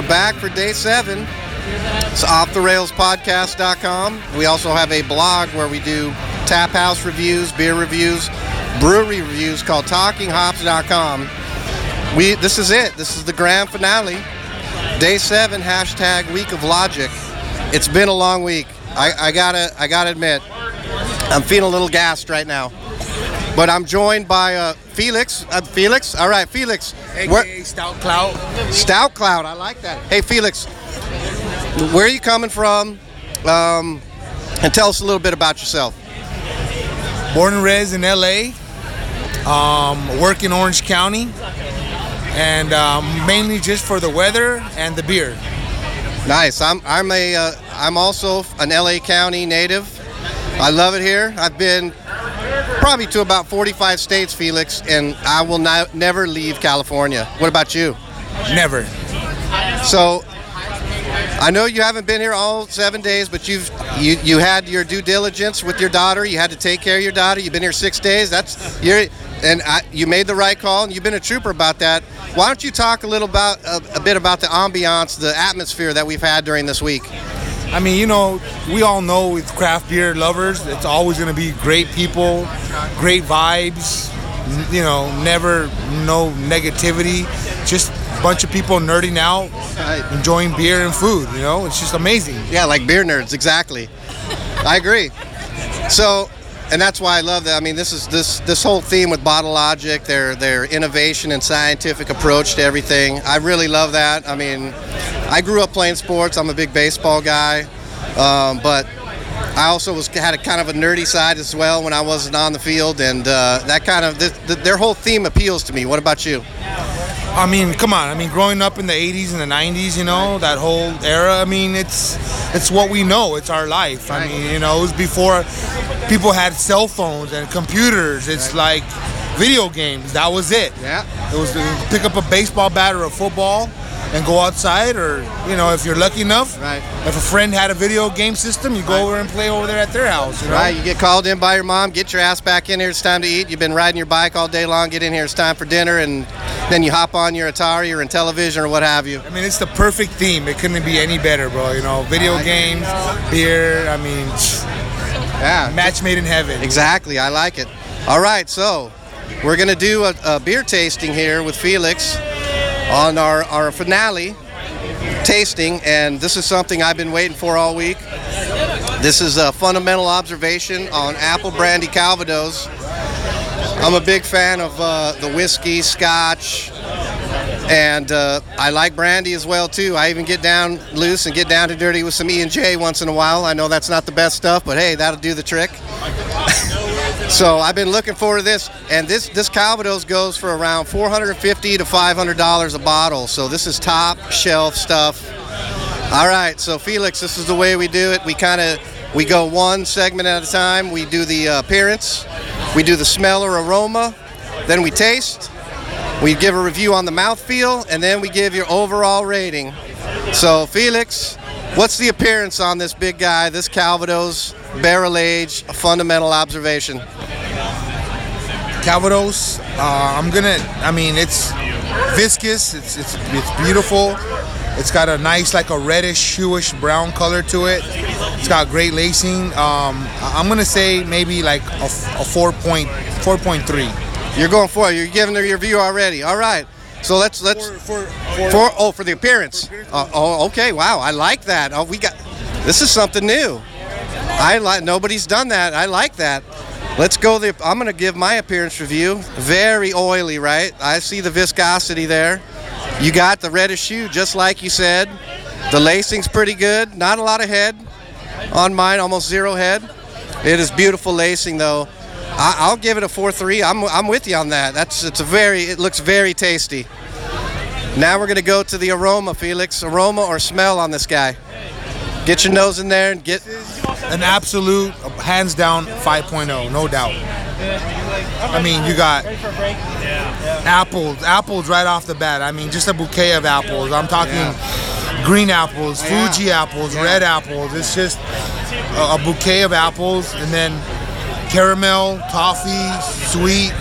we're back for day seven. It's offtherailspodcast.com. We also have a blog where we do tap house reviews, beer reviews, brewery reviews called talkinghops.com. We this is it. This is the grand finale. Day seven, hashtag week of logic. It's been a long week. I, I gotta I gotta admit, I'm feeling a little gassed right now. But I'm joined by uh, Felix. Uh, Felix? All right, Felix. Where- Stout Clout. Stout Cloud, I like that. Hey, Felix, where are you coming from? Um, and tell us a little bit about yourself. Born and raised in LA. Um, work in Orange County. And um, mainly just for the weather and the beer. Nice. I'm I'm a uh, I'm also an LA County native. I love it here. I've been probably to about 45 states, Felix, and I will not, never leave California. What about you? Never. So I know you haven't been here all seven days, but you've you you had your due diligence with your daughter. You had to take care of your daughter. You've been here six days. That's you're and I, you made the right call, and you've been a trooper about that. Why don't you talk a little about a, a bit about the ambiance, the atmosphere that we've had during this week? I mean, you know, we all know with craft beer lovers, it's always going to be great people, great vibes, you know, never no negativity, just a bunch of people nerding out, enjoying beer and food, you know? It's just amazing. Yeah, like beer nerds, exactly. I agree. So, and that's why I love that. I mean, this is this this whole theme with Bottle Logic, their their innovation and scientific approach to everything. I really love that. I mean, I grew up playing sports. I'm a big baseball guy, um, but I also was had a kind of a nerdy side as well when I wasn't on the field, and uh, that kind of th- th- their whole theme appeals to me. What about you? I mean, come on. I mean, growing up in the 80s and the 90s, you know, that whole era, I mean, it's it's what we know. It's our life. I mean, you know, it was before people had cell phones and computers. It's like video games. That was it. Yeah. It was pick up a baseball bat or a football and go outside or, you know, if you're lucky enough, Right. if a friend had a video game system, you go over and play over there at their house, you know? Right, you get called in by your mom, get your ass back in here, it's time to eat. You've been riding your bike all day long, get in here, it's time for dinner, and then you hop on your Atari or in television or what have you. I mean, it's the perfect theme. It couldn't be any better, bro. You know, video games, beer. I mean, Yeah, match made in heaven. exactly, I like it. All right, so we're gonna do a, a beer tasting here with Felix on our, our finale tasting, and this is something I've been waiting for all week. This is a fundamental observation on Apple Brandy Calvados. I'm a big fan of uh, the whiskey, scotch, and uh, I like brandy as well too. I even get down loose and get down to dirty with some E and J once in a while. I know that's not the best stuff, but hey, that'll do the trick. so I've been looking forward to this, and this this Calvados goes for around 450 to 500 dollars a bottle. So this is top shelf stuff. All right, so Felix, this is the way we do it. We kind of we go one segment at a time. We do the uh, appearance, we do the smell or aroma, then we taste, we give a review on the mouthfeel, and then we give your overall rating. So Felix, what's the appearance on this big guy, this Calvados barrel age a fundamental observation? Calvados. Uh, I'm gonna. I mean, it's viscous. It's it's it's beautiful. It's got a nice, like a reddish, hueish brown color to it. It's got great lacing. Um, I- I'm gonna say maybe like a, f- a four point four point three. You're going for it. You're giving her your view already. All right. So let's let's For, For oh, for the appearance. Uh, oh, okay. Wow, I like that. Oh, we got. This is something new. I like. Nobody's done that. I like that. Let's go. The. I'm gonna give my appearance review. Very oily, right? I see the viscosity there. You got the reddish hue, just like you said. The lacing's pretty good. Not a lot of head on mine. Almost zero head. It is beautiful lacing though. I, I'll give it a 4-3. I'm, I'm with you on that. That's it's a very. It looks very tasty. Now we're gonna go to the aroma, Felix. Aroma or smell on this guy. Get your nose in there and get. an absolute, hands down 5.0, no doubt. I mean, you got apples, apples right off the bat. I mean, just a bouquet of apples. I'm talking green apples, Fuji apples, red apples. It's just a, a bouquet of apples, and then caramel, toffee, sweet.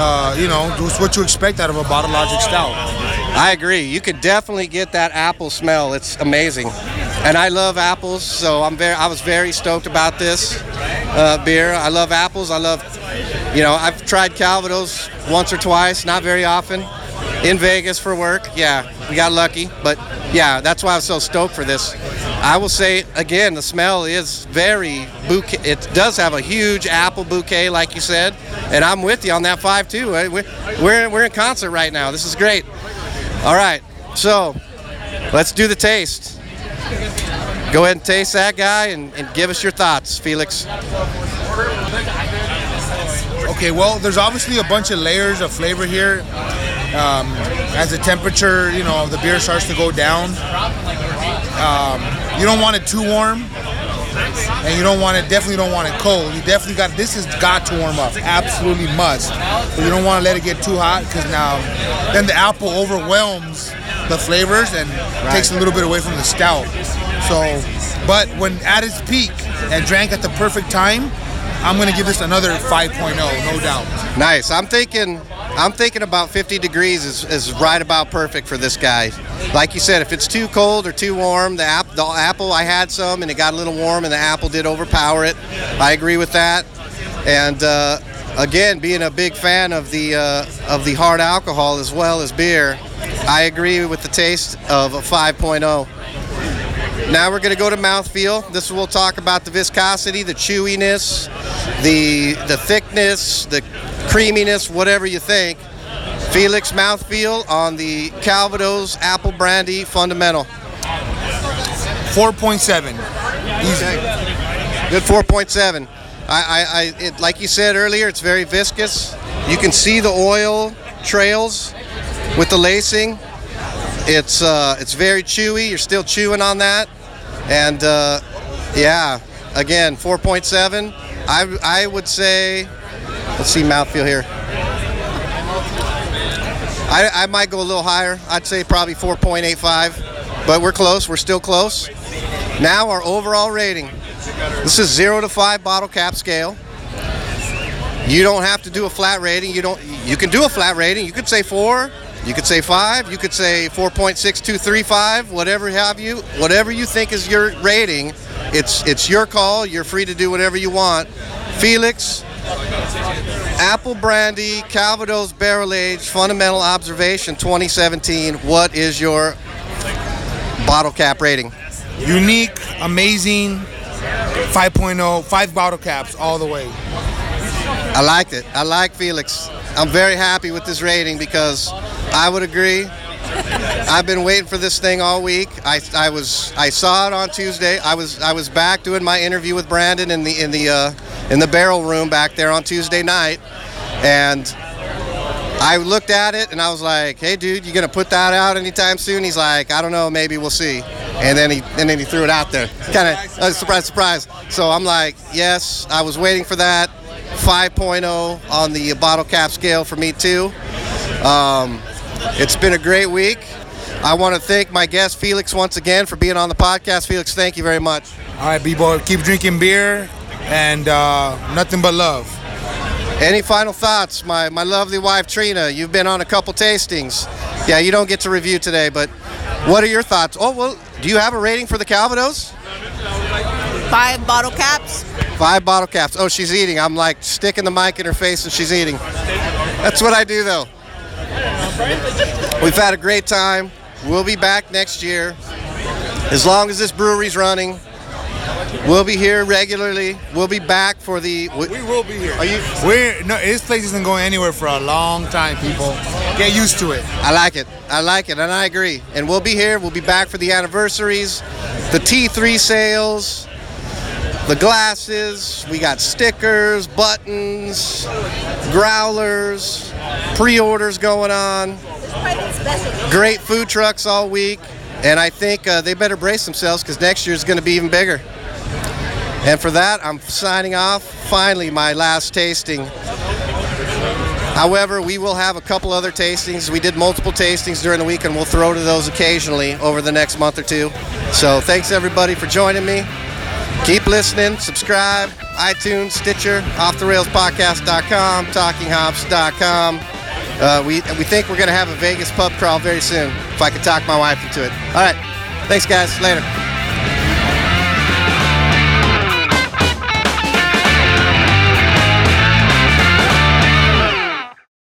Uh, you know, just what you expect out of a Bottle Logic stout. I agree. You could definitely get that apple smell. It's amazing, and I love apples, so I'm very. I was very stoked about this uh, beer. I love apples. I love, you know, I've tried Calvados once or twice, not very often, in Vegas for work. Yeah, we got lucky, but yeah, that's why I was so stoked for this. I will say again, the smell is very bouquet. It does have a huge apple bouquet, like you said, and I'm with you on that five too. We're, we're in concert right now. This is great. All right, so let's do the taste. Go ahead and taste that guy and, and give us your thoughts, Felix. Okay, well, there's obviously a bunch of layers of flavor here. Um, as the temperature, you know, the beer starts to go down, um, you don't want it too warm, and you don't want it. Definitely don't want it cold. You definitely got this has got to warm up. Absolutely must. But you don't want to let it get too hot because now, then the apple overwhelms the flavors and takes a little bit away from the stout. So, but when at its peak and drank at the perfect time, I'm gonna give this another 5.0, no doubt. Nice. I'm thinking. I'm thinking about 50 degrees is, is right about perfect for this guy. Like you said, if it's too cold or too warm, the, app, the apple I had some and it got a little warm and the apple did overpower it. I agree with that. And uh, again, being a big fan of the uh, of the hard alcohol as well as beer, I agree with the taste of a 5.0. Now we're going to go to mouthfeel. This we'll talk about the viscosity, the chewiness, the the thickness, the creaminess, whatever you think. Felix mouthfeel on the Calvados Apple Brandy Fundamental. 4.7. Good 4.7. I, I, I it, like you said earlier, it's very viscous. You can see the oil trails with the lacing. It's uh, it's very chewy. You're still chewing on that, and uh, yeah, again 4.7. I I would say, let's see mouthfeel here. I, I might go a little higher. I'd say probably 4.85, but we're close. We're still close. Now our overall rating. This is zero to five bottle cap scale. You don't have to do a flat rating. You don't. You can do a flat rating. You could say four. You could say five. You could say 4.6235. Whatever have you. Whatever you think is your rating. It's it's your call. You're free to do whatever you want. Felix, Apple Brandy, Calvados Barrel Age, Fundamental Observation 2017. What is your bottle cap rating? Unique, amazing, 5.0, five bottle caps all the way. I liked it. I like Felix. I'm very happy with this rating because I would agree. I've been waiting for this thing all week. I, I was I saw it on Tuesday. I was I was back doing my interview with Brandon in the in the uh, in the barrel room back there on Tuesday night, and I looked at it and I was like, "Hey, dude, you gonna put that out anytime soon?" He's like, "I don't know, maybe we'll see." And then he and then he threw it out there, kind of uh, surprise, surprise. So I'm like, "Yes, I was waiting for that." 5.0 on the bottle cap scale for me too. Um, it's been a great week. I want to thank my guest Felix once again for being on the podcast. Felix, thank you very much. All right, B-boy, keep drinking beer and uh, nothing but love. Any final thoughts, my, my lovely wife Trina? You've been on a couple tastings. Yeah, you don't get to review today, but what are your thoughts? Oh, well, do you have a rating for the Calvados? Five bottle caps. Five bottle caps. Oh, she's eating. I'm like sticking the mic in her face and she's eating. That's what I do, though. We've had a great time. We'll be back next year. As long as this brewery's running, we'll be here regularly. We'll be back for the. We will be here. Are you? We're no, this place isn't going anywhere for a long time, people. Get used to it. I like it. I like it, and I agree. And we'll be here. We'll be back for the anniversaries, the T3 sales, the glasses. We got stickers, buttons, growlers, pre-orders going on. Great food trucks all week, and I think uh, they better brace themselves because next year is going to be even bigger. And for that, I'm signing off. Finally, my last tasting. However, we will have a couple other tastings. We did multiple tastings during the week, and we'll throw to those occasionally over the next month or two. So thanks everybody for joining me. Keep listening, subscribe, iTunes, Stitcher, OffTheRailsPodcast.com, TalkingHops.com. Uh, we we think we're gonna have a Vegas pub crawl very soon. If I could talk my wife into it. All right. Thanks, guys. Later.